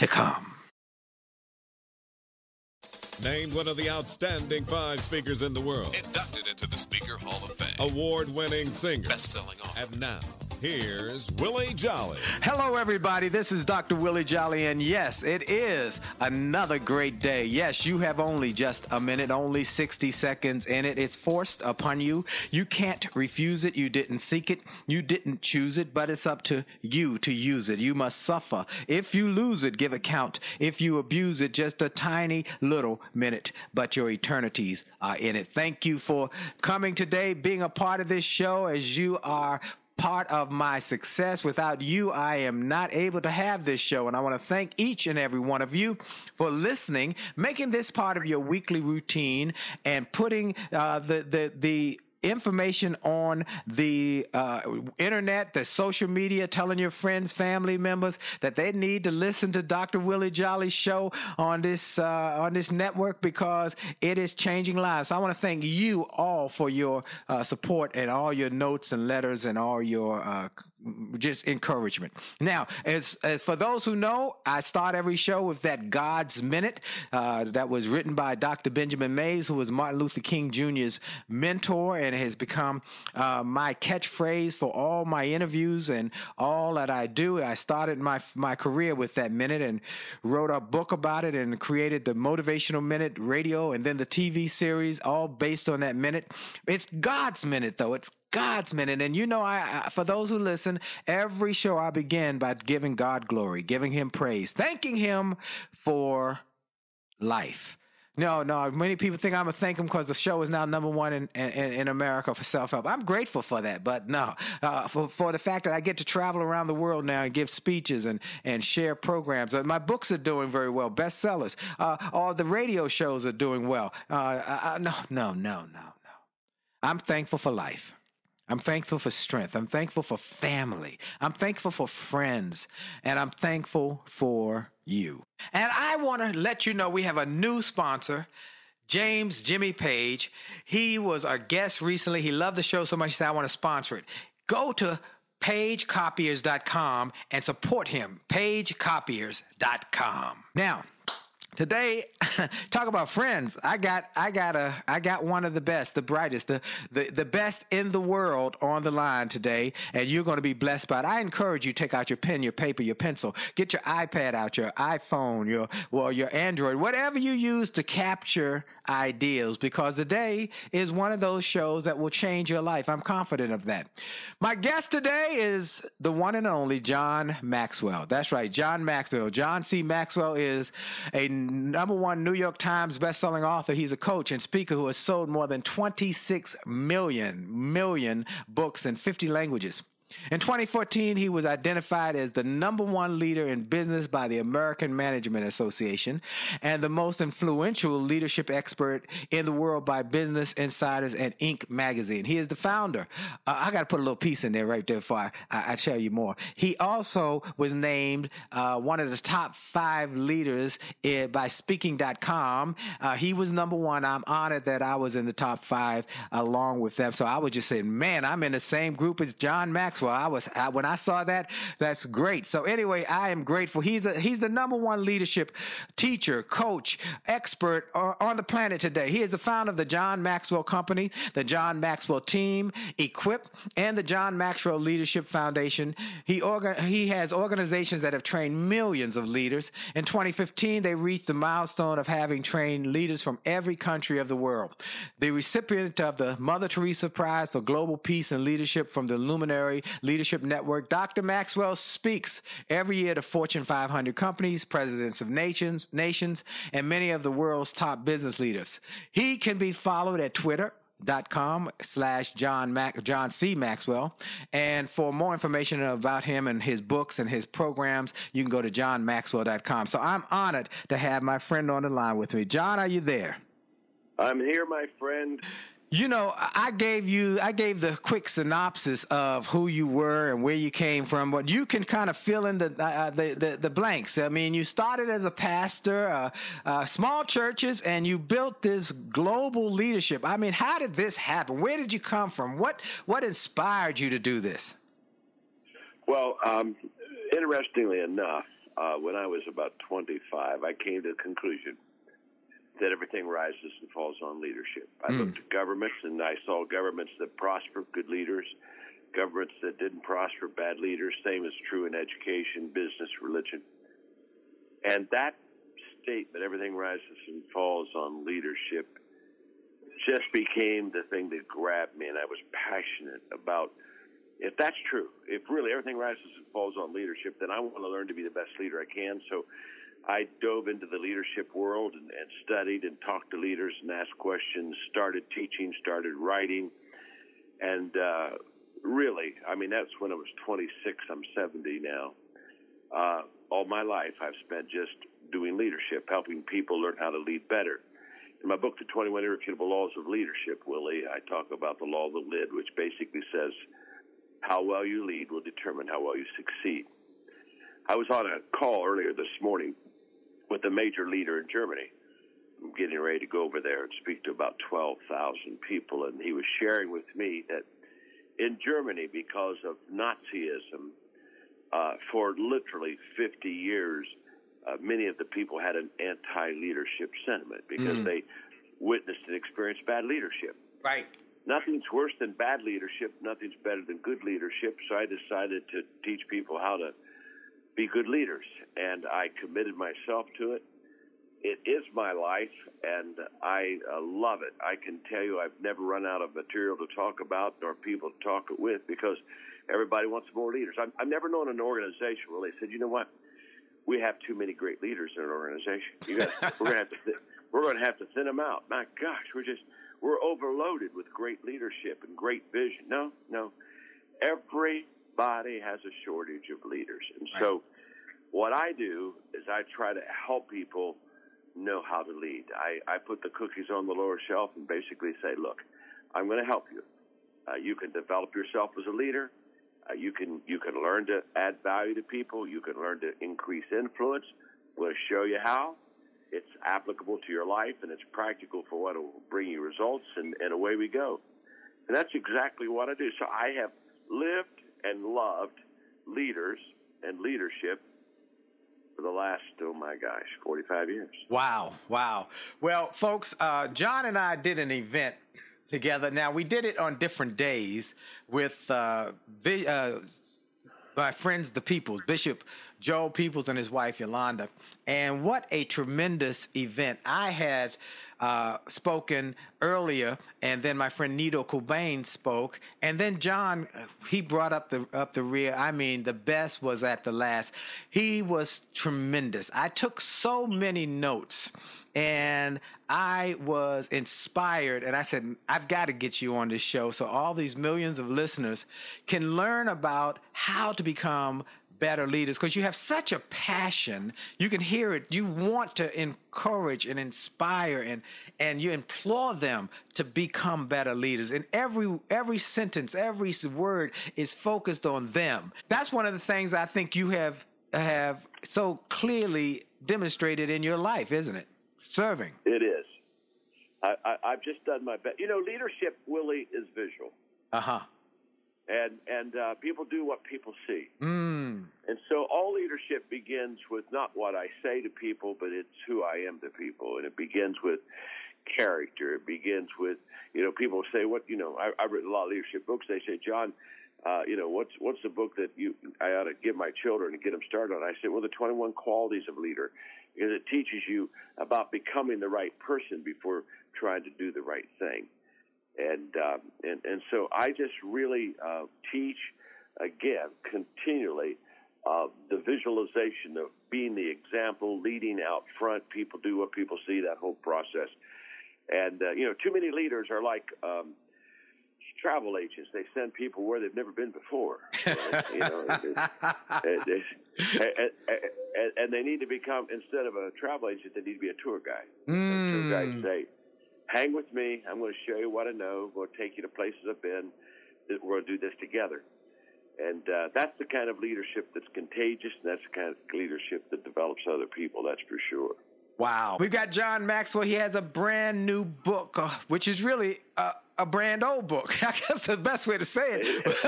to come. Named one of the outstanding five speakers in the world. Inducted into the Speaker Hall of Fame. Award winning singer. Best selling author. And now, here's Willie Jolly. Hello, everybody. This is Dr. Willie Jolly, and yes, it is another great day. Yes, you have only just a minute, only 60 seconds in it. It's forced upon you. You can't refuse it. You didn't seek it. You didn't choose it, but it's up to you to use it. You must suffer. If you lose it, give account. If you abuse it, just a tiny little minute, but your eternities are in it. Thank you for coming today, being a part of this show as you are part of my success. Without you, I am not able to have this show. And I want to thank each and every one of you for listening, making this part of your weekly routine, and putting uh, the the the information on the uh, internet, the social media, telling your friends, family members that they need to listen to Dr. Willie Jolly's show on this uh, on this network because it is changing lives. So I want to thank you all for your uh, support and all your notes and letters and all your uh, just encouragement. Now, as, as, for those who know, I start every show with that God's Minute uh, that was written by Dr. Benjamin Mays, who was Martin Luther King Jr.'s mentor and has become uh, my catchphrase for all my interviews and all that I do. I started my my career with that minute and wrote a book about it and created the Motivational Minute radio and then the TV series, all based on that minute. It's God's Minute, though. It's God's minute. And you know, I, I, for those who listen, every show I begin by giving God glory, giving Him praise, thanking Him for life. No, no. Many people think I'm gonna thank him because the show is now number one in, in, in America for self help. I'm grateful for that, but no, uh, for for the fact that I get to travel around the world now and give speeches and and share programs. Uh, my books are doing very well, bestsellers. Uh, all the radio shows are doing well. Uh, I, I, no, no, no, no, no. I'm thankful for life. I'm thankful for strength. I'm thankful for family. I'm thankful for friends. And I'm thankful for you. And I want to let you know we have a new sponsor. James Jimmy Page. He was our guest recently. He loved the show so much he said, I want to sponsor it. Go to pagecopiers.com and support him. pagecopiers.com. Now, Today, talk about friends. I got, I got a, I got one of the best, the brightest, the, the, the best in the world on the line today, and you're going to be blessed by it. I encourage you take out your pen, your paper, your pencil, get your iPad out, your iPhone, your well, your Android, whatever you use to capture ideas, because today is one of those shows that will change your life. I'm confident of that. My guest today is the one and only John Maxwell. That's right, John Maxwell. John C. Maxwell is a number one New York Times bestselling author. He's a coach and speaker who has sold more than 26 million, million books in 50 languages. In 2014, he was identified as the number one leader in business by the American Management Association and the most influential leadership expert in the world by Business Insiders and Inc. magazine. He is the founder. Uh, I got to put a little piece in there right there before I, I tell you more. He also was named uh, one of the top five leaders in, by Speaking.com. Uh, he was number one. I'm honored that I was in the top five along with them. So I was just saying, man, I'm in the same group as John Maxwell. I was I, when I saw that, that's great. So anyway, I am grateful. He's a he's the number one leadership teacher, coach, expert on the planet today. He is the founder of the John Maxwell Company, the John Maxwell Team, Equip, and the John Maxwell Leadership Foundation. He organ, he has organizations that have trained millions of leaders. In 2015, they reached the milestone of having trained leaders from every country of the world. The recipient of the Mother Teresa Prize for Global Peace and Leadership from the Luminary Leadership Network, Dr. Maxwell speaks every year to Fortune 500 companies, presidents of nations, nations, and many of the world's top business leaders. He can be followed at Twitter dot com slash John Mac John C Maxwell. And for more information about him and his books and his programs, you can go to johnmaxwell.com. So I'm honored to have my friend on the line with me. John, are you there? I'm here, my friend. You know, I gave you, I gave the quick synopsis of who you were and where you came from, but you can kind of fill in the uh, uh, the, the, the, blanks. I mean, you started as a pastor, uh, uh, small churches, and you built this global leadership. I mean, how did this happen? Where did you come from? What what inspired you to do this? Well, um, interestingly enough, uh, when I was about 25, I came to the conclusion that everything rises and falls on leadership. I mm. looked at governments and I saw governments that prosper, good leaders, governments that didn't prosper, bad leaders. Same is true in education, business, religion. And that statement, everything rises and falls on leadership, just became the thing that grabbed me. And I was passionate about if that's true, if really everything rises and falls on leadership, then I want to learn to be the best leader I can. So I dove into the leadership world and, and studied and talked to leaders and asked questions, started teaching, started writing. And uh, really, I mean, that's when I was 26. I'm 70 now. Uh, all my life, I've spent just doing leadership, helping people learn how to lead better. In my book, The 21 Irrefutable Laws of Leadership, Willie, I talk about the law of the lid, which basically says how well you lead will determine how well you succeed. I was on a call earlier this morning with a major leader in Germany. I'm getting ready to go over there and speak to about 12,000 people, and he was sharing with me that in Germany, because of Nazism, uh, for literally 50 years, uh, many of the people had an anti-leadership sentiment because mm. they witnessed and experienced bad leadership. Right. Nothing's worse than bad leadership. Nothing's better than good leadership. So I decided to teach people how to be good leaders. And I committed myself to it. It is my life, and I uh, love it. I can tell you I've never run out of material to talk about nor people to talk it with because everybody wants more leaders. I've, I've never known an organization where they said, you know what? We have too many great leaders in an organization. You got, we're going to have to th- we're going to have to thin them out. My gosh, we're just we're overloaded with great leadership and great vision. No, no. Every body has a shortage of leaders. And right. so what I do is I try to help people know how to lead. I, I put the cookies on the lower shelf and basically say, look, I'm going to help you. Uh, you can develop yourself as a leader. Uh, you can you can learn to add value to people. You can learn to increase influence. I'm going to show you how. It's applicable to your life and it's practical for what will bring you results, and, and away we go. And that's exactly what I do. So I have lived and loved leaders and leadership for the last, oh my gosh, 45 years. Wow, wow. Well, folks, uh, John and I did an event together. Now, we did it on different days with uh, vi- uh, my friends, the Peebles, Bishop Joel Peebles and his wife Yolanda. And what a tremendous event. I had uh, spoken earlier, and then my friend Nido Qubein spoke, and then John he brought up the up the rear. I mean, the best was at the last. He was tremendous. I took so many notes, and I was inspired, and I said, I've got to get you on this show so all these millions of listeners can learn about how to become better leaders because you have such a passion. You can hear it. You want to encourage and inspire and and you implore them to become better leaders. And every every sentence, every word is focused on them. That's one of the things I think you have have so clearly demonstrated in your life, isn't it? Serving. It is. I, I, I've just done my best. You know, leadership, Willie, is visual. Uh huh and and uh, people do what people see. Mm. And so all leadership begins with not what I say to people, but it's who I am to people, and it begins with character. It begins with you know people say what you know. I, I've written a lot of leadership books. They say, John. Uh, you know what's what's the book that you I ought to give my children to get them started on? I said, well, the 21 qualities of leader, because it teaches you about becoming the right person before trying to do the right thing and um, and and so I just really uh, teach again continually uh, the visualization of being the example, leading out front. People do what people see. That whole process, and uh, you know, too many leaders are like. Um, travel agents they send people where they've never been before you know and, and, and, they need to become instead of a travel agent they need to be a tour guide mm. tour guides say hang with me. I'm going to show you what I know. I'm going to take you to places I've been. We're going to do this together. And uh, that's the kind of leadership that's contagious, and that's the kind of leadership that develops other people, that's for sure. Wow. We've got John Maxwell. He has a brand new book, uh, which is really uh, a brand old book. I guess the best way to say it.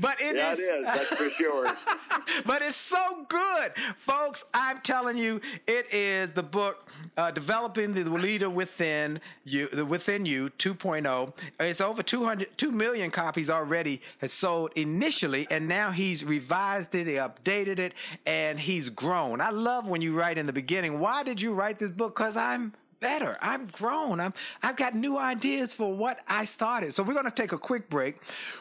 but it yeah, is, it is. That's for sure. but it's so good, folks. I'm telling you, it is the book uh, "Developing the Leader Within You." The Within You 2.0. It's over 200, 2 million copies already has sold initially, and now he's revised it, he updated it, and he's grown. I love when you write in the beginning. Why did you write this book? Because I'm better. I'm grown. I'm, I've got new ideas for what I started. So we're going to take a quick break.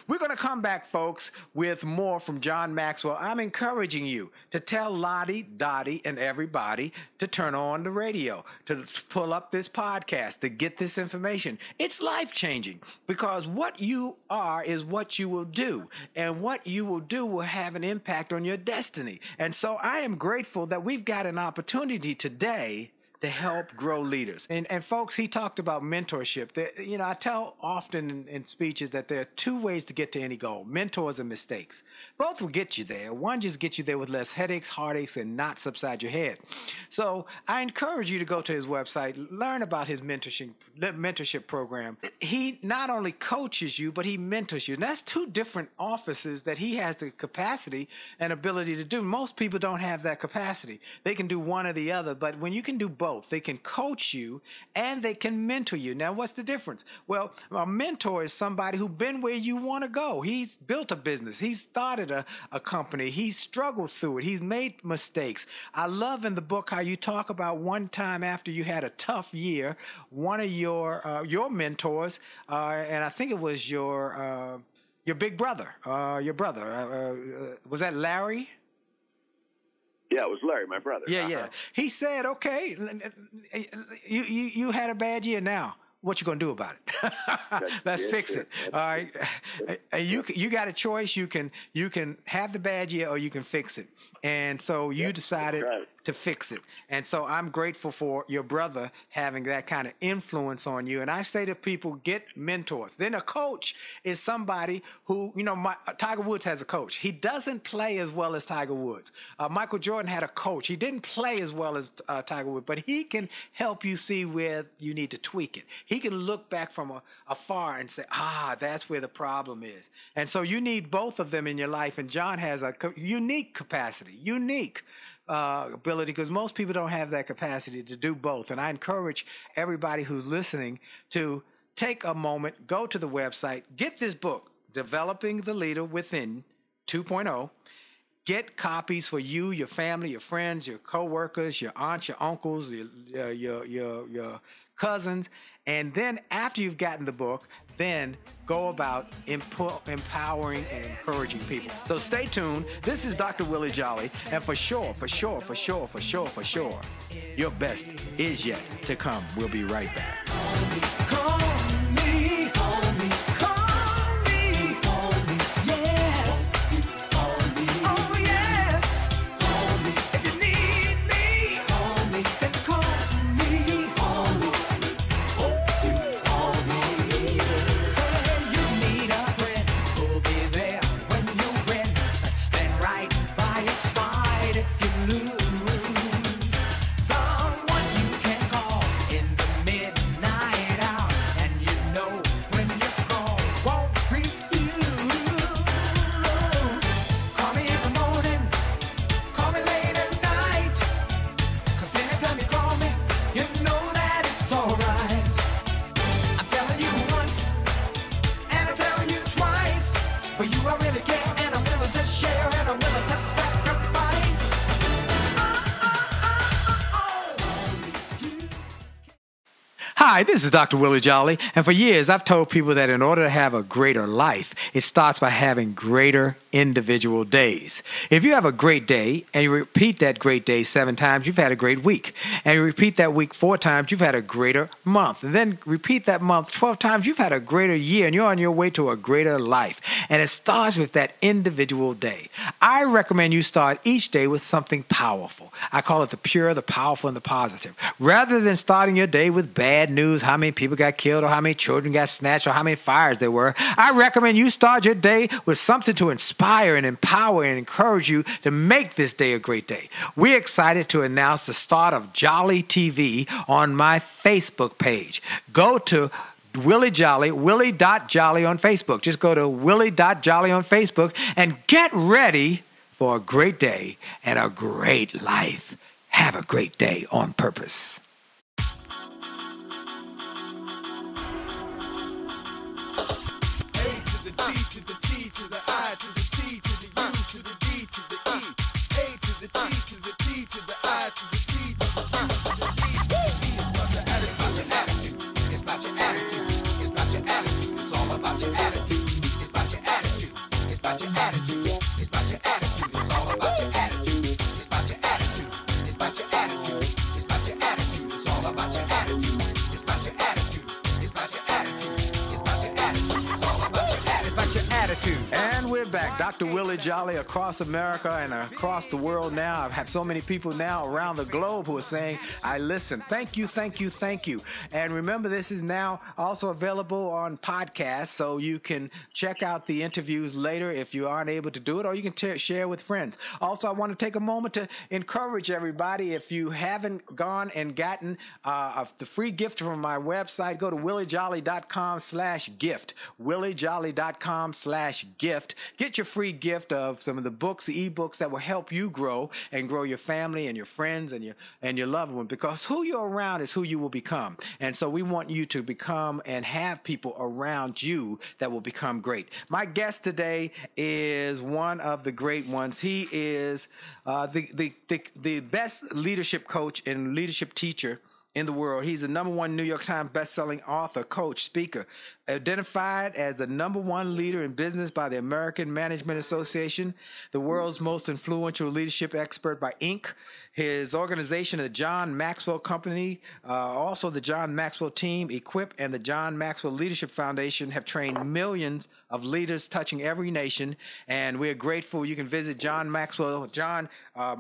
We're going to come back, folks, with more from John Maxwell. I'm encouraging you to tell Lottie, Dottie, and everybody to turn on the radio, to pull up this podcast, to get this information. It's life changing because what you are is what you will do, and what you will do will have an impact on your destiny. And so I am grateful that we've got an opportunity today to help grow leaders. And, and folks, he talked about mentorship. That, you know, I tell often in, in, speeches that there are two ways to get to any goal mentors and mistakes. Both will get you there. One just gets you there with less headaches, heartaches, and knots upside your head. So I encourage you to go to his website, learn about his mentorship, mentorship program. He not only coaches you, but he mentors you. And that's two different offices that he has the capacity and ability to do. Most people don't have that capacity. They can do one or the other, but when you can do both, both. They can coach you and they can mentor you. Now, what's the difference? Well, a mentor is somebody who's been where you want to go. He's built a business. He's started a, a company. He's struggled through it. He's made mistakes. I love in the book how you talk about one time after you had a tough year, one of your uh, your mentors, uh, and I think it was your uh, your big brother, uh, your brother. Uh, uh, was that Larry? Yeah, it was Larry, my brother. Yeah, uh-huh. yeah. He said, "Okay, you you you had a bad year now. What you gonna do about it? Let's fix it. All right. You you got a choice. You can you can have the bad year or you can fix it. And so you decided right. To fix it. And so I'm grateful for your brother having that kind of influence on you. And I say to people, get mentors. Then a coach is somebody who, you know, my, Tiger Woods has a coach. He doesn't play as well as Tiger Woods. Uh, Michael Jordan had a coach. He didn't play as well as uh, Tiger Woods, but he can help you see where you need to tweak it. He can look back from afar and say, ah, that's where the problem is. And so you need both of them in your life. And John has a co- unique capacity, unique uh, ability, because most people don't have that capacity to do both. And I encourage everybody who's listening to take a moment, go to the website, get this book, Developing the Leader Within 2.0 get copies for you, your family, your friends, your coworkers, your aunts, your uncles, your uh, your your, your cousins, and then after you've gotten the book, then go about empowering and encouraging people. So stay tuned. This is Dr. Willie Jolly, and for sure, for sure, for sure, for sure, for sure, your best is yet to come. We'll be right back. Hi, this is Dr. Willie Jolly, and for years I've told people that in order to have a greater life, it starts by having greater individual days. If you have a great day and you repeat that great day seven times, you've had a great week. And you repeat that week four times, you've had a greater month. And then repeat that month 12 times, you've had a greater year and you're on your way to a greater life. And it starts with that individual day. I recommend you start each day with something powerful. I call it the pure, the powerful, and the positive. Rather than starting your day with bad news, how many people got killed or how many children got snatched or how many fires there were, I recommend you start your day with something to inspire and empower and encourage you to make this day a great day. We're excited to announce the start of Jolly TV on my Facebook page. Go to Willie Jolly, Willie.Jolly on Facebook. Just go to Willie.Jolly on Facebook and get ready for a great day and a great life. Have a great day on purpose. Dr. Willie Jolly across America and across the world now. I have had so many people now around the globe who are saying, I listen. Thank you, thank you, thank you. And remember, this is now also available on podcast, so you can check out the interviews later if you aren't able to do it, or you can t- share with friends. Also, I want to take a moment to encourage everybody if you haven't gone and gotten uh, the free gift from my website, go to williejolly.com slash gift. williejolly.com slash gift. Get your free gift of some of the books, ebooks that will help you grow and grow your family and your friends and your and your loved one because who you're around is who you will become. And so we want you to become and have people around you that will become great. My guest today is one of the great ones. He is uh, the, the, the, the best leadership coach and leadership teacher in the world. He's the number one New York Times bestselling author, coach, speaker, identified as the number one leader in business by the American Management Association, the world's most influential leadership expert by Inc. His organization, the John Maxwell Company, uh, also the John Maxwell Team, Equip, and the John Maxwell Leadership Foundation have trained millions of leaders touching every nation. And we're grateful. You can visit John Maxwell, John uh,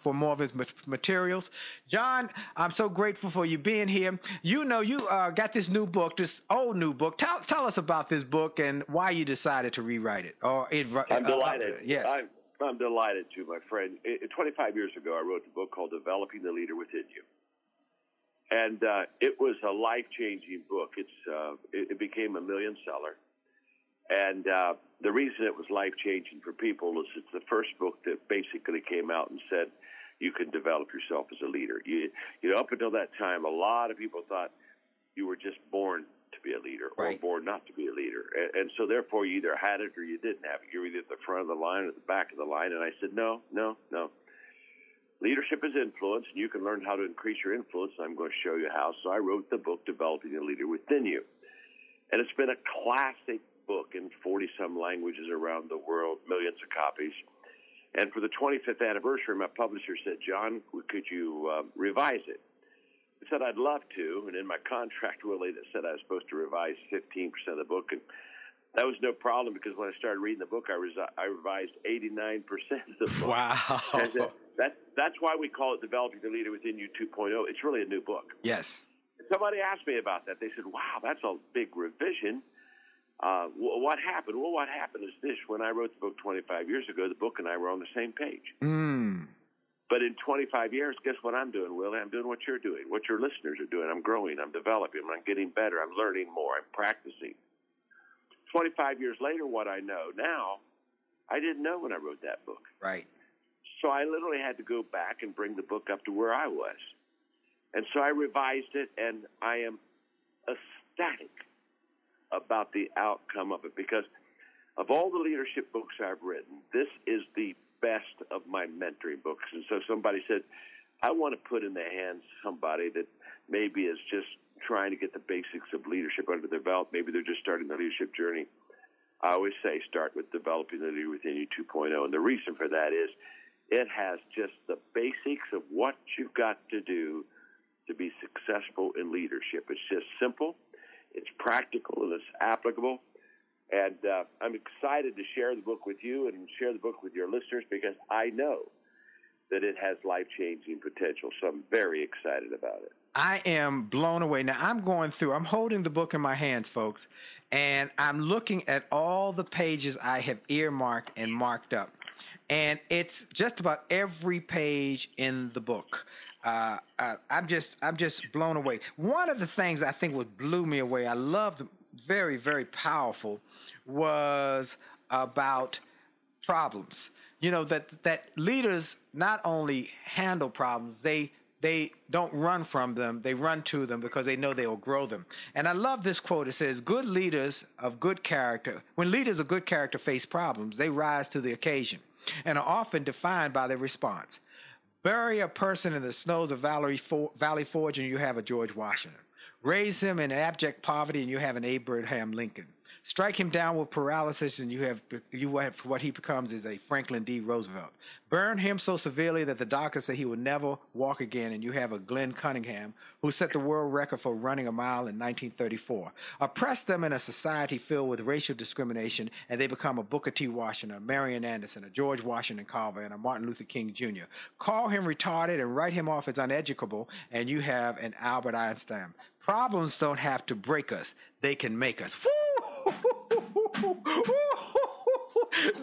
for more of his ma- materials. John, I'm so grateful for you being here. You know, you uh, got this new book, this old new book. Tell, tell us about this book and why you decided to rewrite it. Or it, I'm uh, delighted. yes. I'm, I'm delighted to, my friend. I- 25 years ago, I wrote a book called Developing the Leader Within You. And uh, it was a life changing book. It's, uh, it, it became a million seller. And uh, the reason it was life changing for people is it's the first book that basically came out and said you can develop yourself as a leader. You, you know, up until that time, a lot of people thought you were just born be a leader or Right. born not to be a leader. And, and so therefore you either had it or you didn't have it. You're either at the front of the line or the back of the line. And I said, no, no, no. Leadership is influence, and you can learn how to increase your influence. And I'm going to show you how. So I wrote the book, Developing the Leader Within You. And it's been a classic book in 40 some languages around the world, millions of copies. And for the 25th anniversary, my publisher said, John, could you um, revise it? I said I'd love to, and in my contract, Willie, that said I was supposed to revise 15% of the book, and that was no problem because when I started reading the book, I, resi- I revised 89% of the book. Wow. And that, that, that's why we call it Developing the Leader Within You 2.0. It's really a new book. Yes. Somebody asked me about that. They said, wow, that's a big revision. Uh, wh- what happened? Well, what happened is this. When I wrote the book 25 years ago, the book and I were on the same page. Mm. But in 25 years, guess what I'm doing, Willie? I'm doing what you're doing, what your listeners are doing. I'm growing, I'm developing, I'm getting better, I'm learning more, I'm practicing. 25 years later, what I know now, I didn't know when I wrote that book. Right. So I literally had to go back and bring the book up to where I was. And so I revised it, and I am ecstatic about the outcome of it because of all the leadership books I've written, this is the best of my mentoring books. And so somebody said, I want to put in the hands somebody that maybe is just trying to get the basics of leadership under their belt. Maybe they're just starting the leadership journey. I always say start with developing the leader within you 2.0. And the reason for that is it has just the basics of what you've got to do to be successful in leadership. It's just simple, it's practical, and it's applicable. And uh, I'm excited to share the book with you and share the book with your listeners because I know that it has life changing potential. So I'm very excited about it. I am blown away. Now I'm going through, I'm holding the book in my hands, folks, and I'm looking at all the pages I have earmarked and marked up. And it's just about every page in the book. Uh, uh, I'm just, I'm just blown away. One of the things I think what blew me away, I loved, very, very powerful, was about problems. You know that that leaders not only handle problems, they they don't run from them, they run to them because they know they will grow them. And I love this quote. It says, Good leaders of good character, when leaders of good character face problems, they rise to the occasion and are often defined by their response. Bury a person in the snows of Valley, Valley Forge and you have a George Washington. Raise him in abject poverty and you have an Abraham Lincoln. Strike him down with paralysis, and you have you have what he becomes is a Franklin D. Roosevelt. Burn him so severely that the doctors say he will never walk again, and you have a Glenn Cunningham who set the world record for running a mile in 1934. Oppress them in a society filled with racial discrimination, and they become a Booker T. Washington, a Marian Anderson, a George Washington Carver, and a Martin Luther King Jr. Call him retarded and write him off as uneducable, and you have an Albert Einstein. Problems don't have to break us; they can make us. Woo!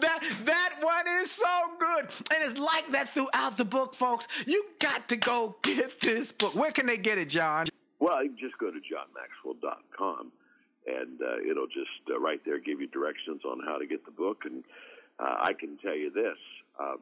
That that one is so good. And it's like that throughout the book folks. You got to go get this book. Where can they get it john? Well you just go to johnmaxwell.com and uh, it'll just uh, right there give you directions on how to get the book. And uh, i can tell you this uh,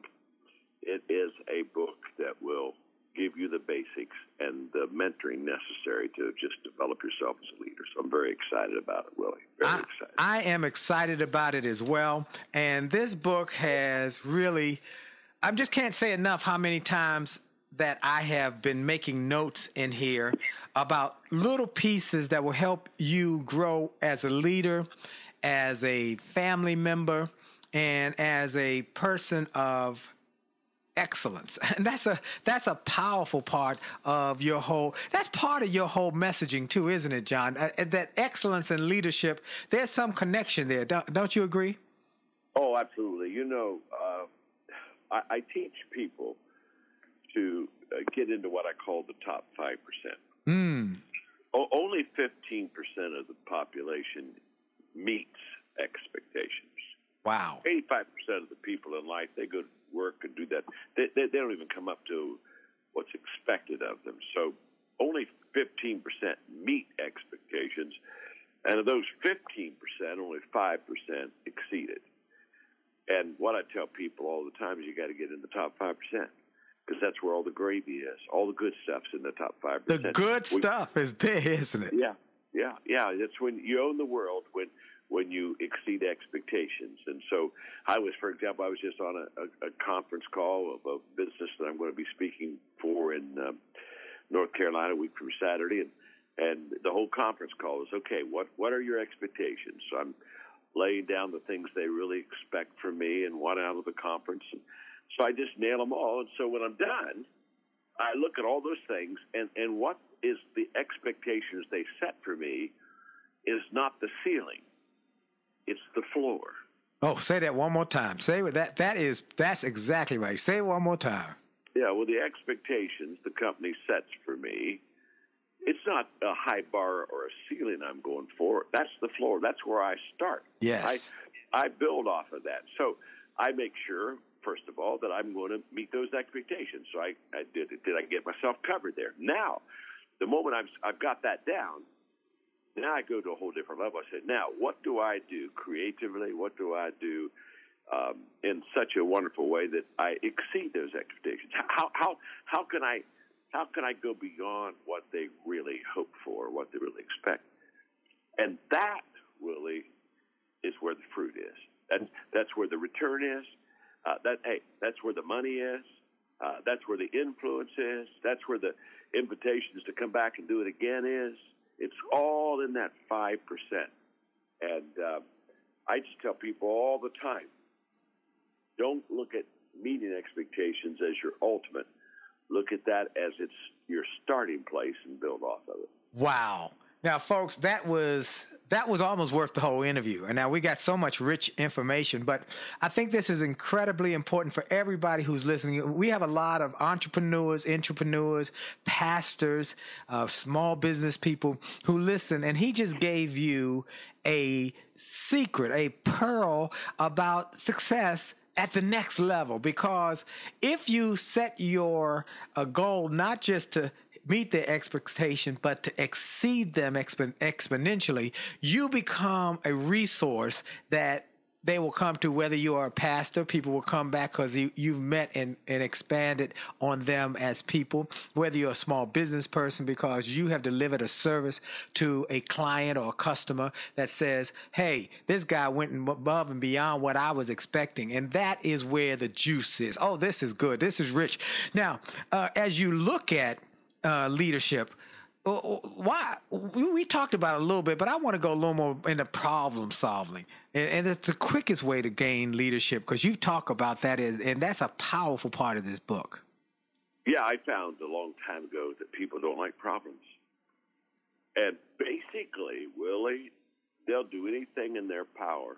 it is a book that will give you the basics and the mentoring necessary to just develop yourself as a leader. So I'm very excited about it, Willie. Very I, excited. I am excited about it as well. And this book has really, I just can't say enough how many times that I have been making notes in here about little pieces that will help you grow as a leader, as a family member, and as a person of excellence. And that's a that's a powerful part of your whole that's part of your whole messaging too isn't it john? Uh, that excellence and leadership there's some connection there. Don't, don't you agree? Oh absolutely. You know uh, I, I, teach people to uh, get into what i call the top 5% mm. o- only 15% of the population meets expectations. Wow. 85% of the people in life they go work and do that. They, they, they don't even come up to what's expected of them. So only 15% meet expectations, and of those 15%, only 5% exceeded. And what I tell people all the time is you got to get in the top 5% because that's where all the gravy is. All the good stuff's in the top 5. The good we, stuff is there, isn't it? Yeah, yeah, yeah. That's when you own the world, when – when you exceed expectations. And so I was, for example, I was just on a, a, a conference call of a business that I'm going to be speaking for in um, North Carolina a week from Saturday. And, and the whole conference call is, okay, what, what are your expectations? So I'm laying down the things they really expect from me and want out of the conference. And so I just nail them all. And so when I'm done, I look at all those things and, and what is the expectations they set for me is not the ceiling it's the floor. Oh, say that one more time. Say that. That is that's exactly right. Say it one more time. Yeah. Well, the expectations the company sets for me, it's not a high bar or a ceiling I'm going for. That's the floor. That's where I start. Yes. I, I build off of that. So I make sure, first of all, that I'm going to meet those expectations. So I, I did. Did I get myself covered there? Now, the moment I've I've got that down, now I go to a whole different level. I said, now what do I do creatively? What do I do um, in such a wonderful way that I exceed those expectations? How how how can I how can I go beyond what they really hope for, what they really expect? And that really is where the fruit is. That's that's where the return is. Uh, that hey, that's where the money is. Uh, that's where the influence is. That's where the invitations to come back and do it again is It's all in that 5%. And uh, I just tell people all the time don't look at meeting expectations as your ultimate. Look at that as it's your starting place and build off of it. Wow. Now, folks, that was that was almost worth the whole interview. And now we got so much rich information, but I think this is incredibly important for everybody who's listening. We have a lot of entrepreneurs, entrepreneurs, pastors, uh, small business people who listen, and he just gave you a secret, a pearl about success at the next level because if you set your uh, goal not just to meet their expectations, but to exceed them expo- exponentially, you become a resource that they will come to whether you are a pastor people will come back because you, you've met and, and expanded on them as people. Whether you're a small business person because you have delivered a service to a client or a customer that says hey this guy went above and beyond what i was expecting and that is where the juice is. Oh this is good. This is rich. Now uh, as you look at uh, leadership. Uh, uh, why we talked about a little bit, but I want to go a little more into problem solving, and, and it's the quickest way to gain leadership because you talk about that, is, and that's a powerful part of this book. Yeah, I found a long time ago that people don't like problems, and basically, Willie, they'll do anything in their power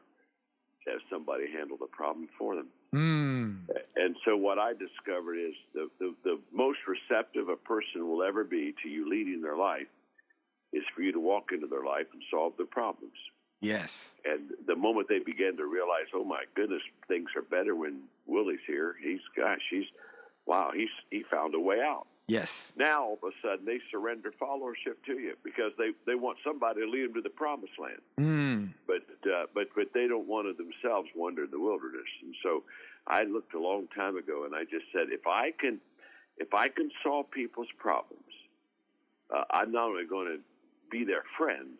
to have somebody handle the problem for them. Mm. And so what I discovered is the, the, the most receptive a person will ever be to you leading their life is for you to walk into their life and solve their problems. Yes. And the moment they begin to realize, oh my goodness, things are better when Willie's here. He's gosh, he's wow, he's he found a way out. Yes. Now all of a sudden they surrender followership to you because they they want somebody to lead them to the promised land. Mm. But uh, but but they don't want to themselves wander in the wilderness. And so I looked a long time ago and I just said if I can if I can solve people's problems, uh, I'm not only going to be their friend,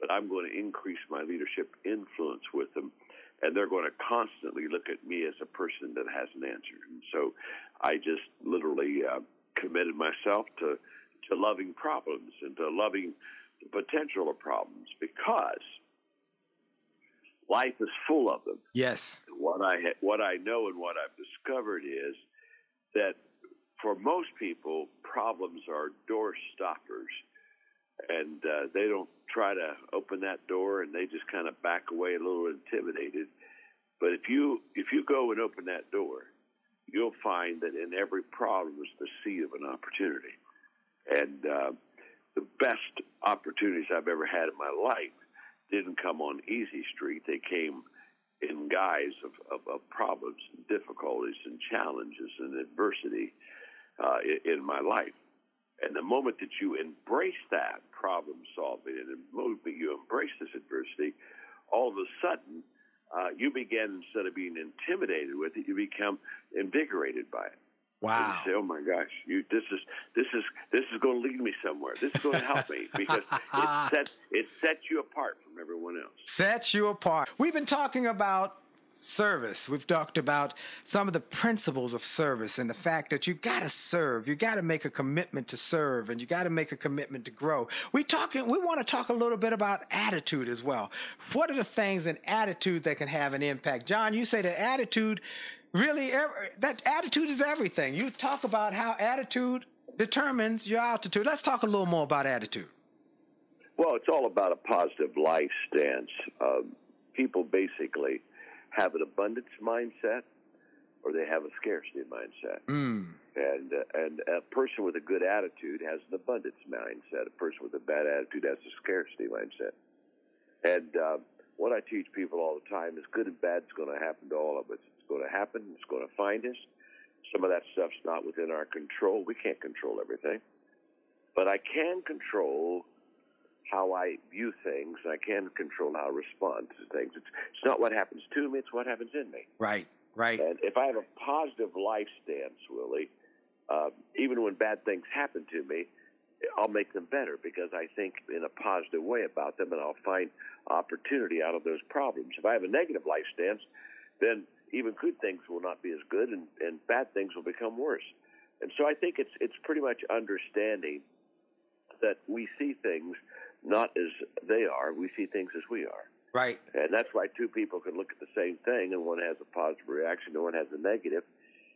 but I'm going to increase my leadership influence with them. And they're going to constantly look at me as a person that has an answer. And so I just literally uh, committed myself to to loving problems and to loving the potential of problems because life is full of them. Yes. What I ha- what I know and what I've discovered is that for most people, problems are door stoppers, and uh, they don't try to open that door, and they just kind of back away a little intimidated. But if you if you go and open that door, you'll find that in every problem is the seed of an opportunity. And uh, the best opportunities I've ever had in my life didn't come on easy street. They came in guise of, of, of problems and difficulties and challenges and adversity uh, in, in my life. And the moment that you embrace that problem solving and the moment you embrace this adversity, all of a sudden uh, you begin instead of being intimidated with it, you become invigorated by it. Wow. And you say, "Oh my gosh, you this is this is this is going to lead me somewhere. This is going to help me because it sets it sets you apart from everyone else." Sets you apart. We've been talking about service. We've talked about some of the principles of service and the fact that you got to serve. You got to make a commitment to serve and you got to make a commitment to grow. We talking we want to talk a little bit about attitude as well. What are the things in attitude that can have an impact? John, you say that attitude really that attitude is everything. You talk about how attitude determines your altitude. Let's talk a little more about attitude. Well, it's all about a positive life stance. Um, people basically have an abundance mindset or they have a scarcity mindset. Mm. And uh, and a person with a good attitude has an abundance mindset. A person with a bad attitude has a scarcity mindset. And uh, what I teach people all the time is good and bad is going to happen to all of us. It's going to happen. It's going to find us. Some of that stuff's not within our control. We can't control everything. But I can control how I view things. I can control how I respond to things. It's, it's not what happens to me, it's what happens in me. Right, right. And if I have a positive life stance, Willie, um, even when bad things happen to me, I'll make them better because I think in a positive way about them and I'll find opportunity out of those problems. If I have a negative life stance, then even good things will not be as good and, and bad things will become worse. And so I think it's it's pretty much understanding that we see things not as they are. We see things as we are. Right. And that's why two people can look at the same thing and one has a positive reaction and one has a negative.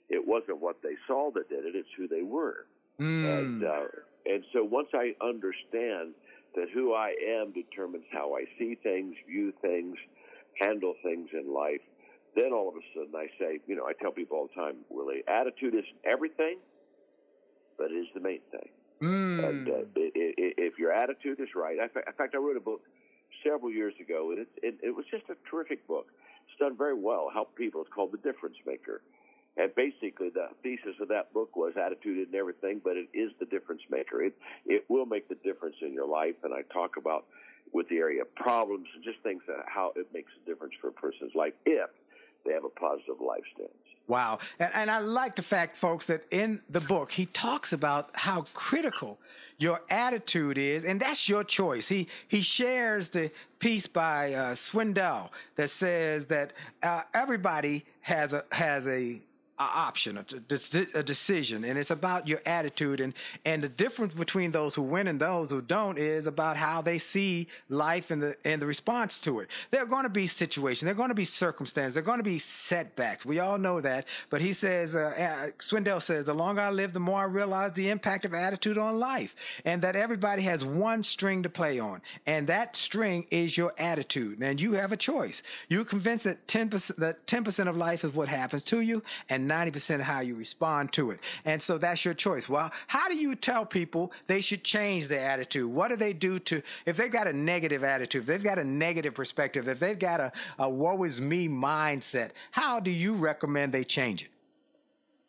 It wasn't what they saw that did it, it's who they were. Mm. And uh, and so once I understand that who I am determines how I see things, view things, handle things in life, then all of a sudden I say, you know, I tell people all the time, Willie, attitude isn't everything, but it is the main thing. Mm. And uh, i i if your attitude is right, in fact, in fact, I wrote a book several years ago, and it, it, it was just a terrific book. It's done very well, helped people. It's called The Difference Maker. And basically, the thesis of that book was attitude isn't everything, but it is the difference maker. It it will make the difference in your life. And I talk about with the area of problems and just things that how it makes a difference for a person's life if they have a positive life stance. Wow. And, and I like the fact, folks, that in the book, he talks about how critical your attitude is, and that's your choice. He, he shares the piece by uh, Swindoll that says that uh, everybody has a, has a, a option, a, a decision, and it's about your attitude. And, and the difference between those who win and those who don't is about how they see life and the, and the response to it. There are going to be situations, there are going to be circumstances, there are going to be setbacks. We all know that. But he says, uh, uh, Swindoll says, the longer I live, the more I realize the impact of attitude on life, and that everybody has one string to play on, and that string is your attitude. And you have a choice. You're convinced that 10% that 10% of life is what happens to you, and 90% how you respond to it. And so that's your choice. Well, how do you tell people they should change their attitude? What do they do to, if they've got a negative attitude, if they've got a negative perspective, if they've got a, a woe is me mindset, how do you recommend they change it?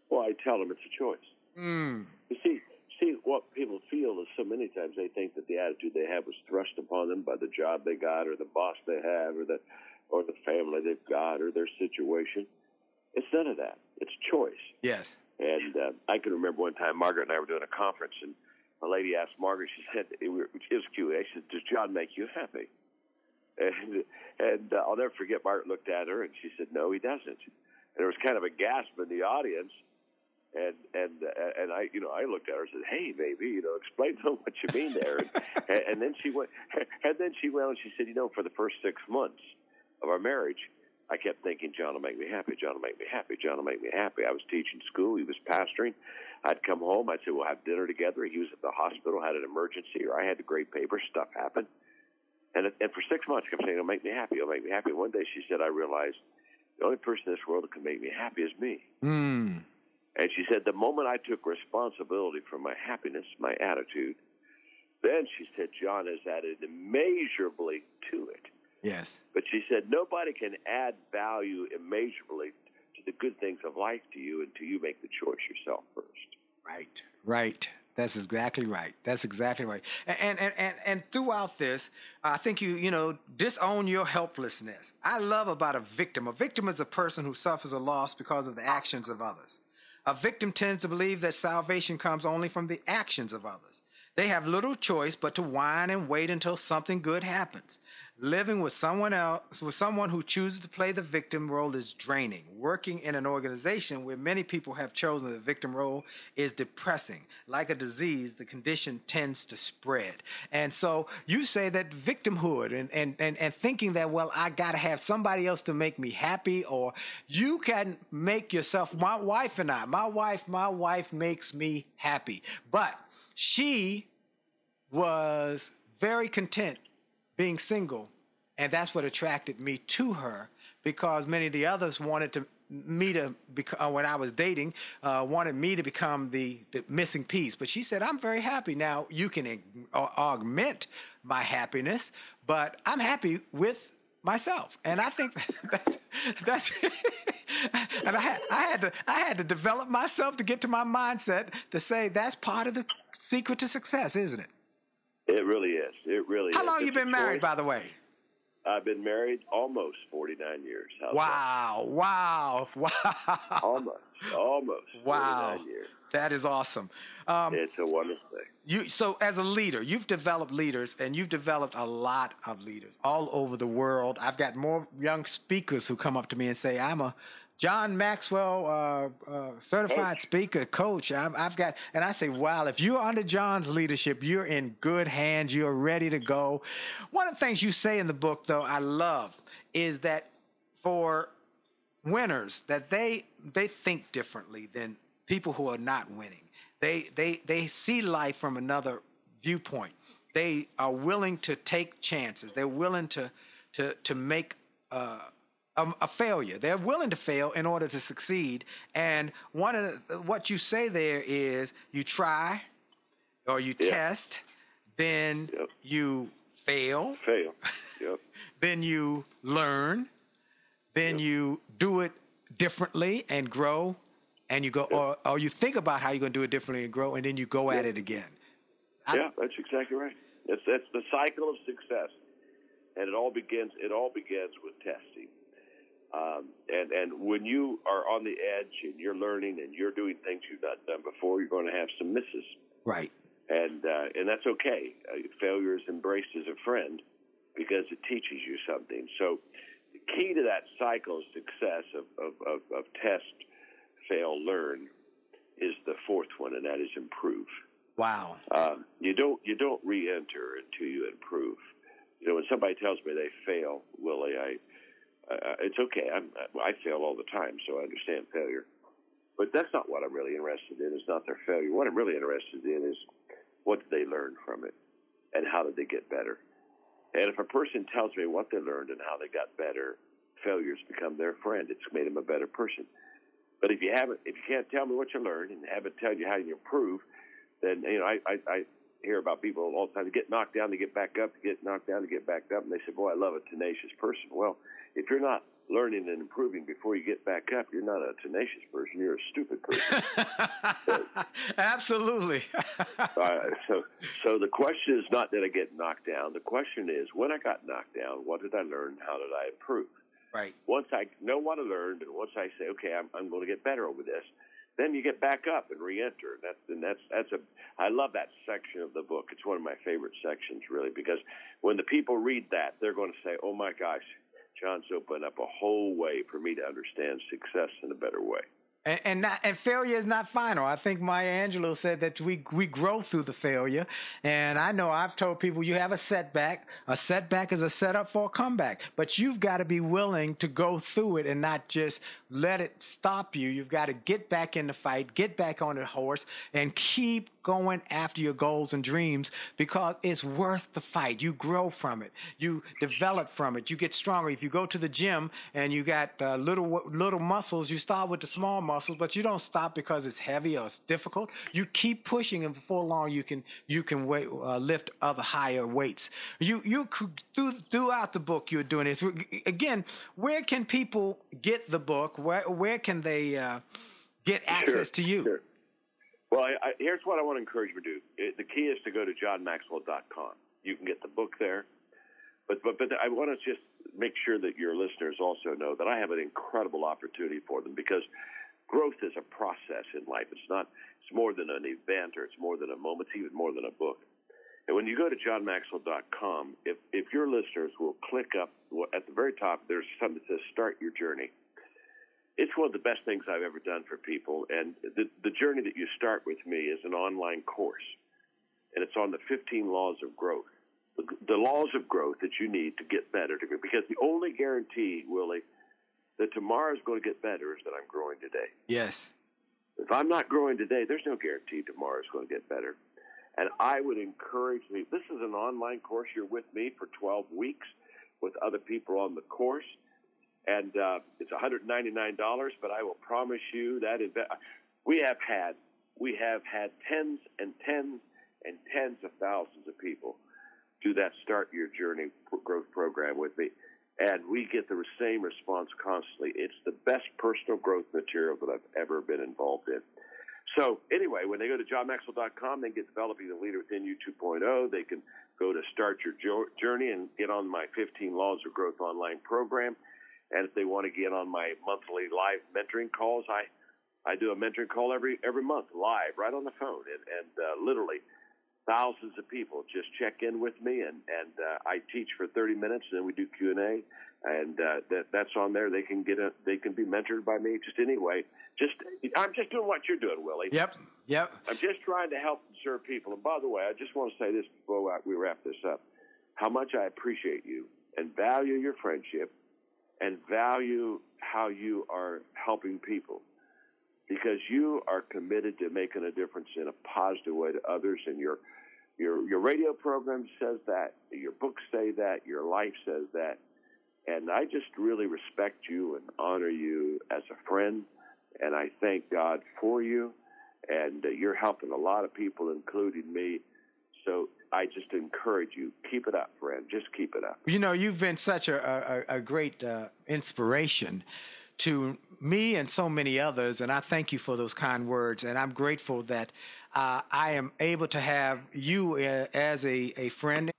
Well, I tell them it's a choice. Mm. You see, see what people feel is so many times they think that the attitude they have was thrust upon them by the job they got, or the boss they have, or the or the family they've got, or their situation. It's none of that. It's choice. Yes. And uh, I can remember one time Margaret and I were doing a conference, and a lady asked Margaret. She said, "It was Q and A." She said, "Does John make you happy?" And and uh, I'll never forget. Margaret looked at her and she said, "No, he doesn't." And there was kind of a gasp in the audience, and and uh, and I, you know, I looked at her and said, "Hey, baby, you know, explain to them what you mean there." and, and then she went, and then she went and she said, "You know, for the first six months of our marriage." I kept thinking, John will make me happy. John will make me happy. John will make me happy. I was teaching school. He was pastoring. I'd come home. I'd say, we'll have dinner together. He was at the hospital, had an emergency, or I had to grade paper. Stuff happened. And, and for six months, I kept saying, he'll make me happy. He'll make me happy. One day she said, I realized the only person in this world that can make me happy is me. Mm. And she said, the moment I took responsibility for my happiness, my attitude, then she said, John has added immeasurably to it. Yes. But she said nobody can add value immeasurably to the good things of life to you until you make the choice yourself first. Right. Right. That's exactly right. That's exactly right. And and and and throughout this, I think you you know disown your helplessness. I love about a victim. A victim is a person who suffers a loss because of the actions of others. A victim tends to believe that salvation comes only from the actions of others. They have little choice but to whine and wait until something good happens. Living with someone else, with someone who chooses to play the victim role is draining. Working in an organization where many people have chosen the victim role is depressing. Like a disease, the condition tends to spread. And so you say that victimhood and, and, and, and thinking that, well, I got to have somebody else to make me happy, or you can make yourself, my wife and I, my wife, my wife makes me happy. But she was very content being single, and that's what attracted me to her because many of the others wanted to me to become when I was dating uh, wanted me to become the, the missing piece, but she said I'm very happy now. You can ag- augment my happiness, but I'm happy with myself, and I think that's that's. and I had I had to I had to develop myself to get to my mindset to say that's part of the secret to success, isn't it? It really is. It really How is. long It's you been married, by the way? I've been married almost 49 years. Wow, wow, wow, Almost. Almost. wow. That is awesome. Um, It's a wonderful thing. you so as a leader, you've developed leaders, and you've developed a lot of leaders all over the world. I've got more young speakers who come up to me and say, "I'm a John Maxwell, uh, uh, certified Coach. speaker, coach. I've, I've got, and I say, wow, if you're under John's leadership, you're in good hands. You're ready to go. One of the things you say in the book, though, I love, is that for winners, that they they think differently than people who are not winning. They they they see life from another viewpoint. They are willing to take chances. They're willing to to to make uh, a, a failure. They're willing to fail in order to succeed. And one of the, what you say there is you try or you Yeah. test, then Yep. you fail, Fail. Yep. then you learn, then you do it differently and grow, and you go, or, or you think about how you're going to do it differently and grow, and then you go at it again. I- yeah, that's exactly right. That's that's the cycle of success, and it all begins. It all begins with testing. Um, and and when you are on the edge and you're learning and you're doing things you've not done before, you're going to have some misses, Right. and uh, and that's okay. Uh, failure is embraced as a friend because it teaches you something. So the key to that cycle of success of of, of, of test, fail, learn is the fourth one, and that is improve. Wow. Um, you don't you don't re-enter until you improve. You know, when somebody tells me they fail, Willie, I uh, it's okay. I'm, I fail all the time, so I understand failure. But that's not what I'm really interested in. It's not their failure. What I'm really interested in is what did they learn from it, and how did they get better. And if a person tells me what they learned and how they got better, failure's become their friend. It's made them a better person. But if you haven't, if you can't tell me what you learned and haven't tell you how you improve, then you know I, I, I hear about people all the time. They get knocked down, they get back up, they get knocked down, they get back up, and they say, "Boy, I love a tenacious person." Well, if you're not learning and improving before you get back up, you're not a tenacious person. You're a stupid person. Absolutely. uh, so, so the question is not did I get knocked down. The question is when I got knocked down, what did I learn? How did I improve? right. Once I know what I learned, and once I say, okay, I'm, I'm going to get better over this, then you get back up and re-enter. That's and that's that's a. I love that section of the book. It's one of my favorite sections, really, because when the people read that, they're going to say, "Oh my gosh, John's opened up a whole way for me to understand success in a better way." And, and not and failure is not final. I think Maya Angelou said that we we grow through the failure. And I know I've told people you have a setback. A setback is a setup for a comeback. But you've got to be willing to go through it and not just let it stop you. You've got to get back in the fight, get back on the horse, and keep going after your goals and dreams because it's worth the fight. You grow from it. You develop from it. You get stronger. If you go to the gym and you got uh, little little muscles, you start with the small muscles, but you don't stop because it's heavy or it's difficult. You keep pushing, and before long, you can you can uh, lift other higher weights. You you through, throughout the book, you're doing this. Again, where can people get the book? Where where can they uh, get access to you? Sure. Well, I, I, here's what I want to encourage you to do. It, the key is to go to johnmaxwell.com. You can get the book there. But, but, but I want to just make sure that your listeners also know that I have an incredible opportunity for them because growth is a process in life. It's not, it's more than an event or it's more than a moment, it's even more than a book. And when you go to johnmaxwell.com, if, if your listeners will click up at the very top, there's something that says start your journey it's one of the best things I've ever done for people. And the, the journey that you start with me is an online course, and it's on the 15 laws of growth. The, the laws of growth that you need to get better. To, because the only guarantee, Willie, that tomorrow is going to get better is that I'm growing today. Yes. If I'm not growing today, there's no guarantee tomorrow is going to get better. And I would encourage me. This is an online course. You're with me for 12 weeks with other people on the course and uh, it's $199. But I will promise you that inve- we have had we have had tens and tens and tens of thousands of people do that start your journey growth program with me, and we get the same response constantly. It's the best personal growth material that I've ever been involved in. So anyway, when they go to johnmaxwell.com, they get developing the leader within you 2.0. They can go to start your journey and get on my 15 laws of growth online program. And if they want to get on my monthly live mentoring calls, I I do a mentoring call every every month live right on the phone, and and uh, literally thousands of people just check in with me, and and uh, I teach for 30 minutes, and then we do Q and A, and uh, that that's on there. They can get a they can be mentored by me just anyway. Just I'm just doing what you're doing, Willie. Yep. Yep. I'm just trying to help and serve people. And by the way, I just want to say this before we wrap this up: how much I appreciate you and value your friendship, and value how you are helping people. Because you are committed to making a difference in a positive way to others and your your your radio program says that your books say that your life says that. And I just really respect you and honor you as a friend and I thank God for you. And uh, you're helping a lot of people including me so I just encourage you keep it up friend just keep it up you know you've been such a a, a great uh, inspiration to me and so many others, and I thank you for those kind words. And I'm grateful that uh, I am able to have you uh, as a, a friend.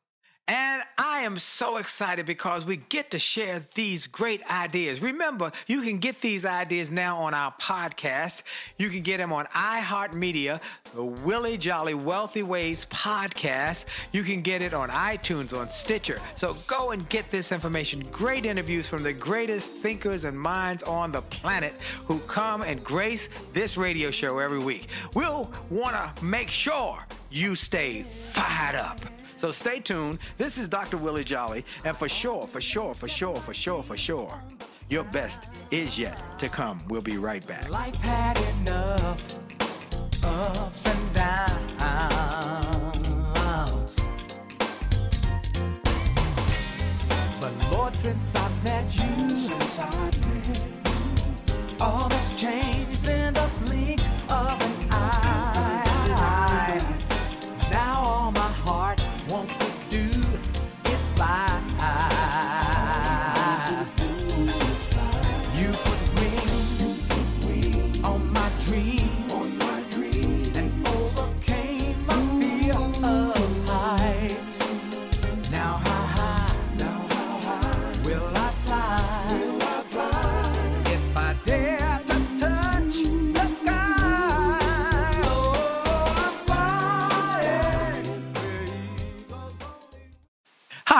Am so excited because we get to share these great ideas. Remember, you can get these ideas now on our podcast. You can get them on iHeartMedia, the Willie Jolley Wealthy Ways podcast. You can get it on iTunes, on Stitcher. So go and get this information. Great interviews from the greatest thinkers and minds on the planet who come and grace this radio show every week. We'll want to make sure you stay fired up. So stay tuned. This is Dr. Willie Jolley, and for sure, for sure, for sure, for sure, for sure, your best is yet to come. We'll be right back. Life had enough ups and downs. But Lord, since I met you, since I met you, all that's changed in the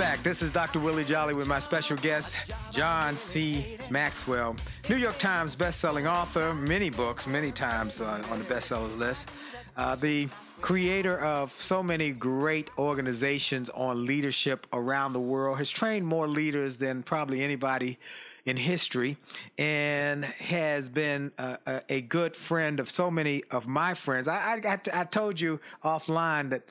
Back. This is Dr. Willie Jolley with my special guest, John C. Maxwell, New York Times best-selling author, many books, many times uh, on the bestsellers list. Uh, the creator of so many great organizations on leadership around the world, has trained more leaders than probably anybody in history, and has been a, a, good friend of so many of my friends. I, I, I told you offline that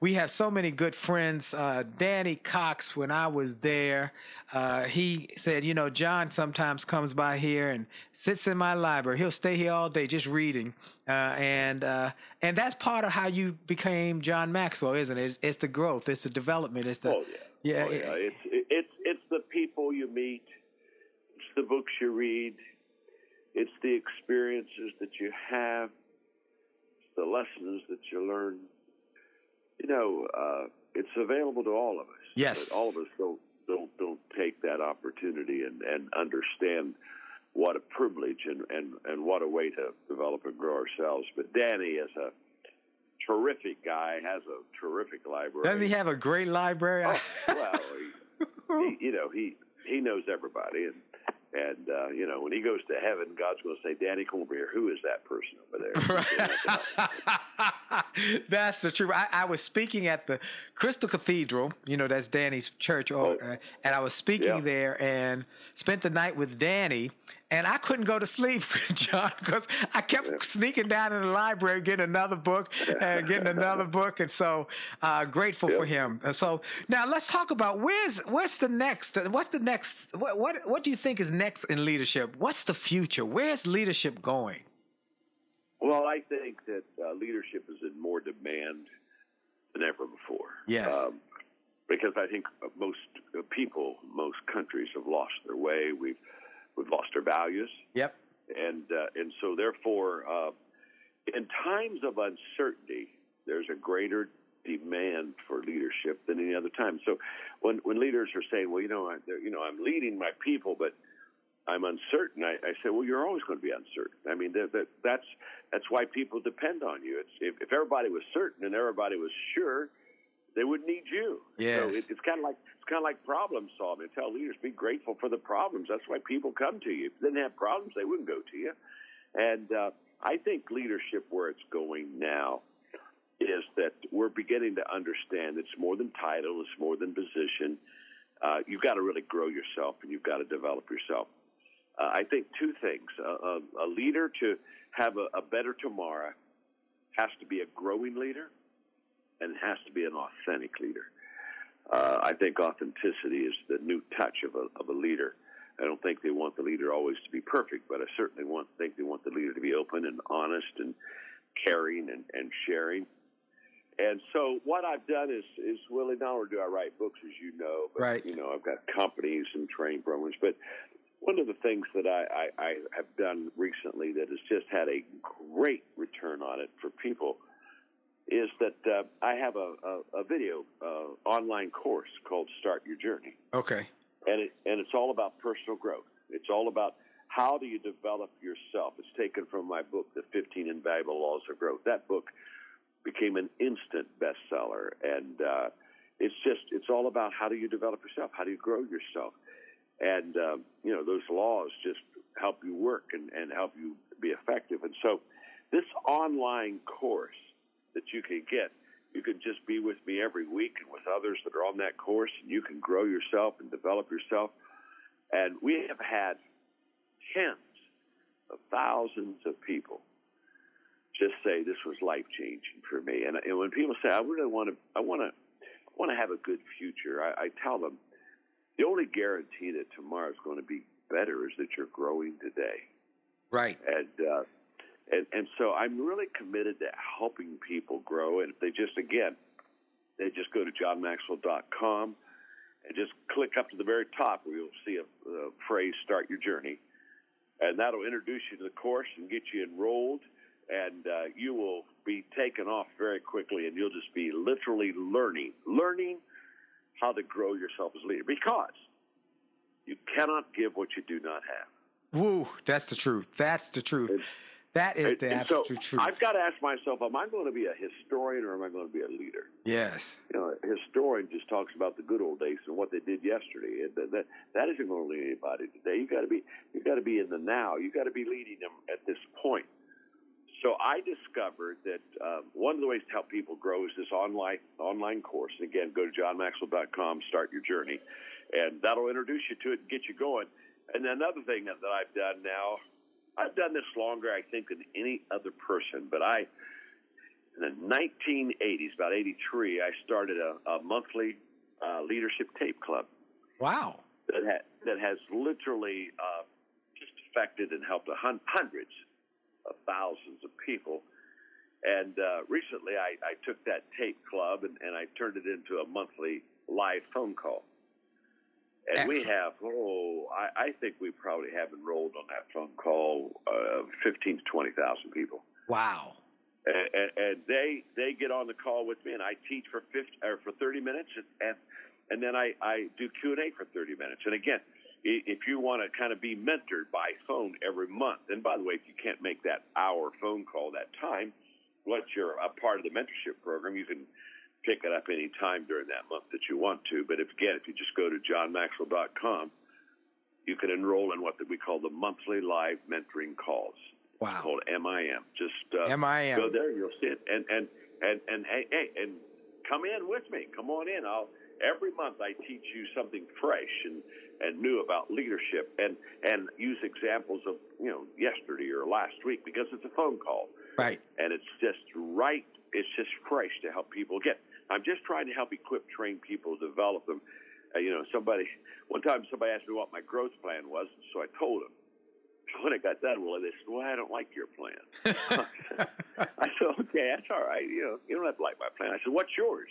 we have so many good friends. Uh, Danny Cox, when I was there, uh, he said, you know, John sometimes comes by here and sits in my library. He'll stay here all day just reading, uh, and uh, and that's part of how you became John Maxwell, isn't it? It's, it's the growth, it's the development, it's the oh yeah, yeah, oh, yeah. It, it's it's it's the people you meet, it's the books you read, it's the experiences that you have, it's the lessons that you learn you know, uh, it's available to all of us. Yes. But all of us don't don't don't take that opportunity and, and understand what a privilege and, and, and what a way to develop and grow ourselves. But Danny is a terrific guy, has a terrific library. Does he have a great library? Oh, well, he, he, you know, he he knows everybody, and and uh, you know, when he goes to heaven, God's going to say, "Danny, come over here. Who is that person over there?" that's the truth. I, I, was speaking at the Crystal Cathedral. You know, that's Danny's church, oh. uh, and I was speaking yeah. there and spent the night with Danny and I couldn't go to sleep, John, because I kept sneaking down in the library, getting another book and getting another book, and so uh, grateful for him. And so now let's talk about where's what's the next? What's the next? What what what do you think is next in leadership? What's the future? Where's leadership going? Well, I think that uh, leadership is in more demand than ever before. Yes. Um, because I think most people, most countries have lost their way. We've We've lost our values. Yep. And uh, and so therefore, uh, in times of uncertainty, there's a greater demand for leadership than any other time. So when when leaders are saying, well, you know, I, you know, I'm leading my people, but I'm uncertain. I, I say, well, you're always going to be uncertain. I mean, that, that, that's that's why people depend on you. It's if, if everybody was certain and everybody was sure, they would need you. Yes. So it, it's kind of like it's kind of like problem solving. Tell leaders be grateful for the problems. That's why people come to you. If they didn't have problems, they wouldn't go to you. And uh, I think leadership, where it's going now, is that we're beginning to understand it's more than title, it's more than position. Uh, you've got to really grow yourself, and you've got to develop yourself. Uh, I think two things: a, a leader to have a, a better tomorrow has to be a growing leader and has to be an authentic leader. Uh, I think authenticity is the new touch of a, of a leader. I don't think they want the leader always to be perfect, but I certainly want think they want the leader to be open and honest and caring and, and sharing. And so what I've done is is Willie, not only do I write books as you know, but right. you know, I've got companies and training programs, but one of the things that I, I, I have done recently that has just had a great return on it for people is that uh, I have a, a, a video uh, online course called Start Your Journey. Okay. And it, and it's all about personal growth. It's all about how do you develop yourself. It's taken from my book, The 15 Invaluable Laws of Growth. That book became an instant bestseller, and uh, it's just it's all about how do you develop yourself, how do you grow yourself, and um, you know those laws just help you work and, and help you be effective. And so, this online course that you can get. You can just be with me every week and with others that are on that course, and you can grow yourself and develop yourself. And we have had tens of thousands of people just say this was life changing for me. And, and when people say, "I really want to, I want to, I want to have a good future," I, I tell them the only guarantee that tomorrow is going to be better is that you're growing today. Right. And uh, and, and so I'm really committed to helping people grow. And if they just, again, they just go to johnmaxwell.com and just click up to the very top where you'll see a, a phrase, Start Your Journey. And that'll introduce you to the course and get you enrolled. And uh, you will be taken off very quickly, and you'll just be literally learning, learning how to grow yourself as a leader. Because you cannot give what you do not have. Woo, that's the truth. That's the truth. That is the and so absolute truth. I've got to ask myself: Am I going to be a historian or am I going to be a leader? yes. You know, a historian just talks about the good old days and what they did yesterday. That, that isn't going to lead anybody today. You got to be you got to be in the now. You got to be leading them at this point. So I discovered that um, one of the ways to help people grow is this online online course. And again, go to johnmaxwell.com, start your journey, and that'll introduce you to it and get you going. And then another thing that, that I've done now, I've done this longer, I think, than any other person. But I, in the 1980s, about 83, I started a, a monthly uh, leadership tape club Wow. that ha- that has literally uh, just affected and helped a hun- hundreds of thousands of people. And uh, recently, I, I took that tape club and, and I turned it into a monthly live phone call. And we have, oh, I, I think we probably have enrolled on that phone call uh, 15 to 20,000 people Wow. and, and, and they they get on the call with me, and I teach for 50 or for 30 minutes, and and, and then I, I do Q and A for 30 minutes. And again, if you want to kind of be mentored by phone every month, and by the way, if you can't make that hour phone call that time, once you're a part of the mentorship program, you can pick it up any time during that month that you want to. But if again, if you just go to johnmaxwell.com, you can enroll in what we call the monthly live mentoring calls Wow. called MIM. Just uh, MIM. Go there, you'll see it, and and and and hey, hey, and come in with me. Come on in. I'll every month I teach you something fresh and and new about leadership, and and use examples of you know yesterday or last week because it's a phone call Right. and it's just right. It's just fresh to help people. Again, I'm just trying to help equip, train people, develop them. Uh, you know, somebody one time somebody asked me what my growth plan was, so I told them. When I got done, well, they said, "Well, I don't like your plan." I said, "Okay, that's all right. You know, you don't have to like my plan." I said, "What's yours?"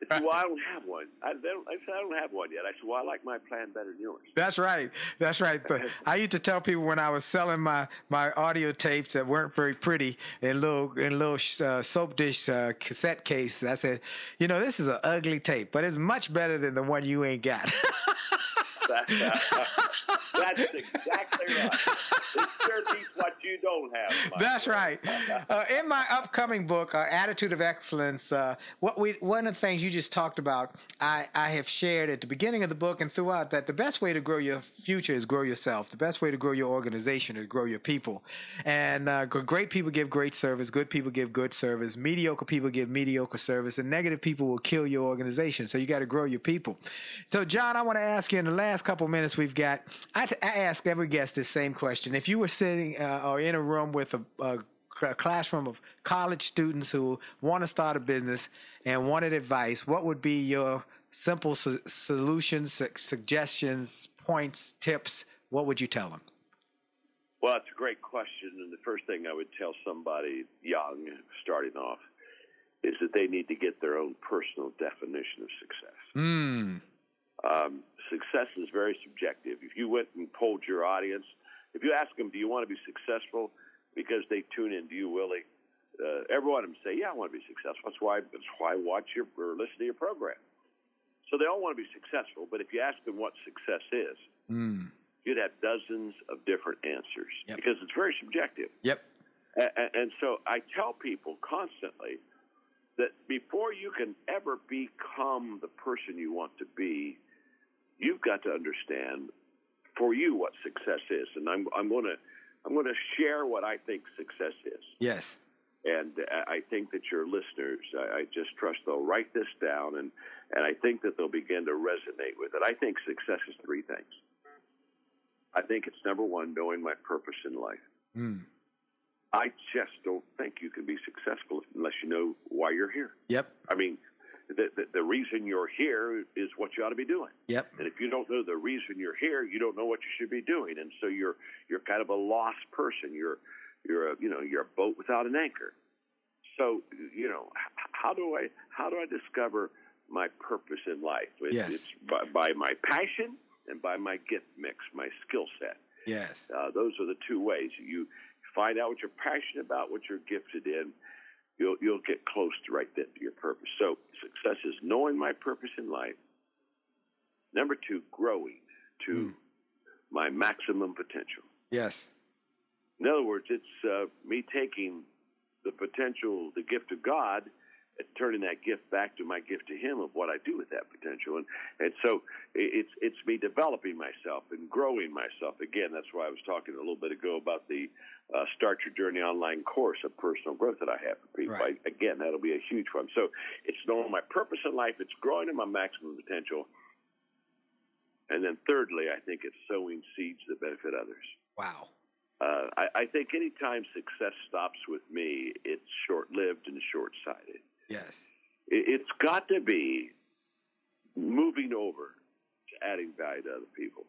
Said, "Well, I don't have one." I, don't, I said, "I don't have one yet." I said, "Well, I like my plan better than yours." That's right. That's right. But I used to tell people when I was selling my, my audio tapes that weren't very pretty in little in little uh, soap dish uh, cassette case. I said, you know, this is an ugly tape, but it's much better than the one you ain't got. That's exactly right. It sure beats what you don't have. Mike. That's right. Uh, in my upcoming book, uh, Attitude of Excellence, uh, what we one of the things you just talked about, I, I have shared at the beginning of the book and throughout that the best way to grow your future is grow yourself. The best way to grow your organization is grow your people. And uh, great people give great service, good people give good service, mediocre people give mediocre service, and negative people will kill your organization. So you got to grow your people. So, John, I want to ask you in the last couple minutes we've got, I, t- I ask every guest this same question. If you were sitting uh, or in a room with a, a cl- classroom of college students who want to start a business and wanted advice, what would be your simple so- solutions, su- suggestions, points, tips? What would you tell them? Well, it's a great question, and the first thing I would tell somebody young, starting off, is that they need to get their own personal definition of success. Mm. Um, success is very subjective. If you went and polled your audience, if you ask them, "Do you want to be successful?" because they tune in to you, Willie, uh, every one of them say, "Yeah, I want to be successful." That's why that's why I watch your or listen to your program. So they all want to be successful, but if you ask them what success is, Mm. you'd have dozens of different answers Yep. because it's very subjective. Yep. A- a- And so I tell people constantly that before you can ever become the person you want to be, you've got to understand for you what success is. And I'm, I'm going to I'm going to share what I think success is. Yes. And I think that your listeners, I I just trust they'll write this down, and and I think that they'll begin to resonate with it. I think success is three things. I think it's number one, knowing my purpose in life. Mm. I just don't think you can be successful unless you know why you're here. Yep. I mean, the, the, the reason you're here is what you ought to be doing. Yep. And if you don't know the reason you're here, you don't know what you should be doing, and so you're you're kind of a lost person. You're you're a you know you're a boat without an anchor. So you know how do I how do I discover my purpose in life? It's, Yes. it's by, by my passion and by my gift mix, my skill set. Yes. Uh, those are the two ways. You find out what you're passionate about, what you're gifted in. You'll you'll get close to right then to your purpose. So success is knowing my purpose in life. Number two, growing to Mm. my maximum potential. Yes. In other words, it's uh, me taking the potential, the gift of God, turning that gift back to my gift to Him of what I do with that potential. And and so it's it's me developing myself and growing myself. Again, that's why I was talking a little bit ago about the uh, Start Your Journey online course of personal growth that I have for people. Right. I, again, that'll be a huge one. So it's knowing my purpose in life. It's growing in my maximum potential. And then thirdly, I think it's sowing seeds that benefit others. Wow. Uh, I, I think anytime success stops with me, it's short lived and short sighted. Yes. It, it's got to be moving over to adding value to other people.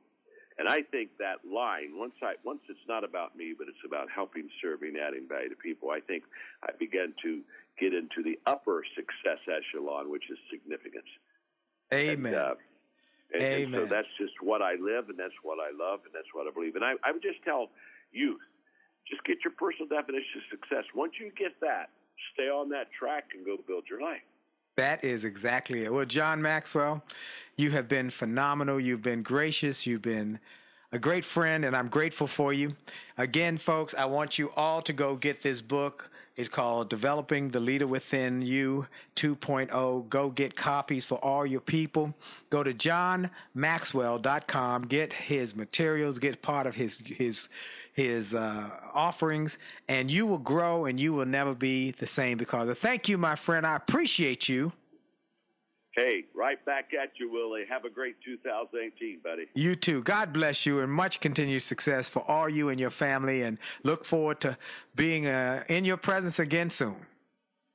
And I think that line, once I once it's not about me, but it's about helping, serving, adding value to people, I think I began to get into the upper success echelon, which is significance. Amen. And, uh, and, and so Amen. that's just what I live, and that's what I love, and that's what I believe. And I, I would just tell youth, just get your personal definition of success. Once you get that, stay on that track and go build your life. That is exactly it. Well, John Maxwell, you have been phenomenal. You've been gracious. You've been a great friend, and I'm grateful for you. Again, folks, I want you all to go get this book. It's called Developing the Leader Within You 2.0. Go get copies for all your people. Go to johnmaxwell.com, get his materials, get part of his his his uh, offerings, and you will grow and you will never be the same because of thank you, my friend. I appreciate you. Hey, right back at you, Willie. Have a great 2018, buddy. You too. God bless you and much continued success for all you and your family. And look forward to being uh, in your presence again soon.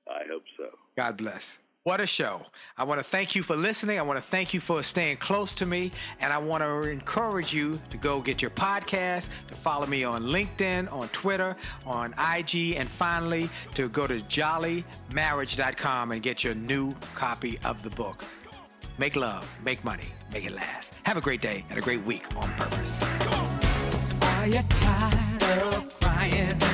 I hope so. God bless. What a show. I want to thank you for listening. I want to thank you for staying close to me. And I want to encourage you to go get your podcast, to follow me on LinkedIn, on Twitter, on IG, and finally to go to jollymarriage.com and get your new copy of the book. Make love, make money, make it last. Have a great day and a great week on purpose. Are you tired of crying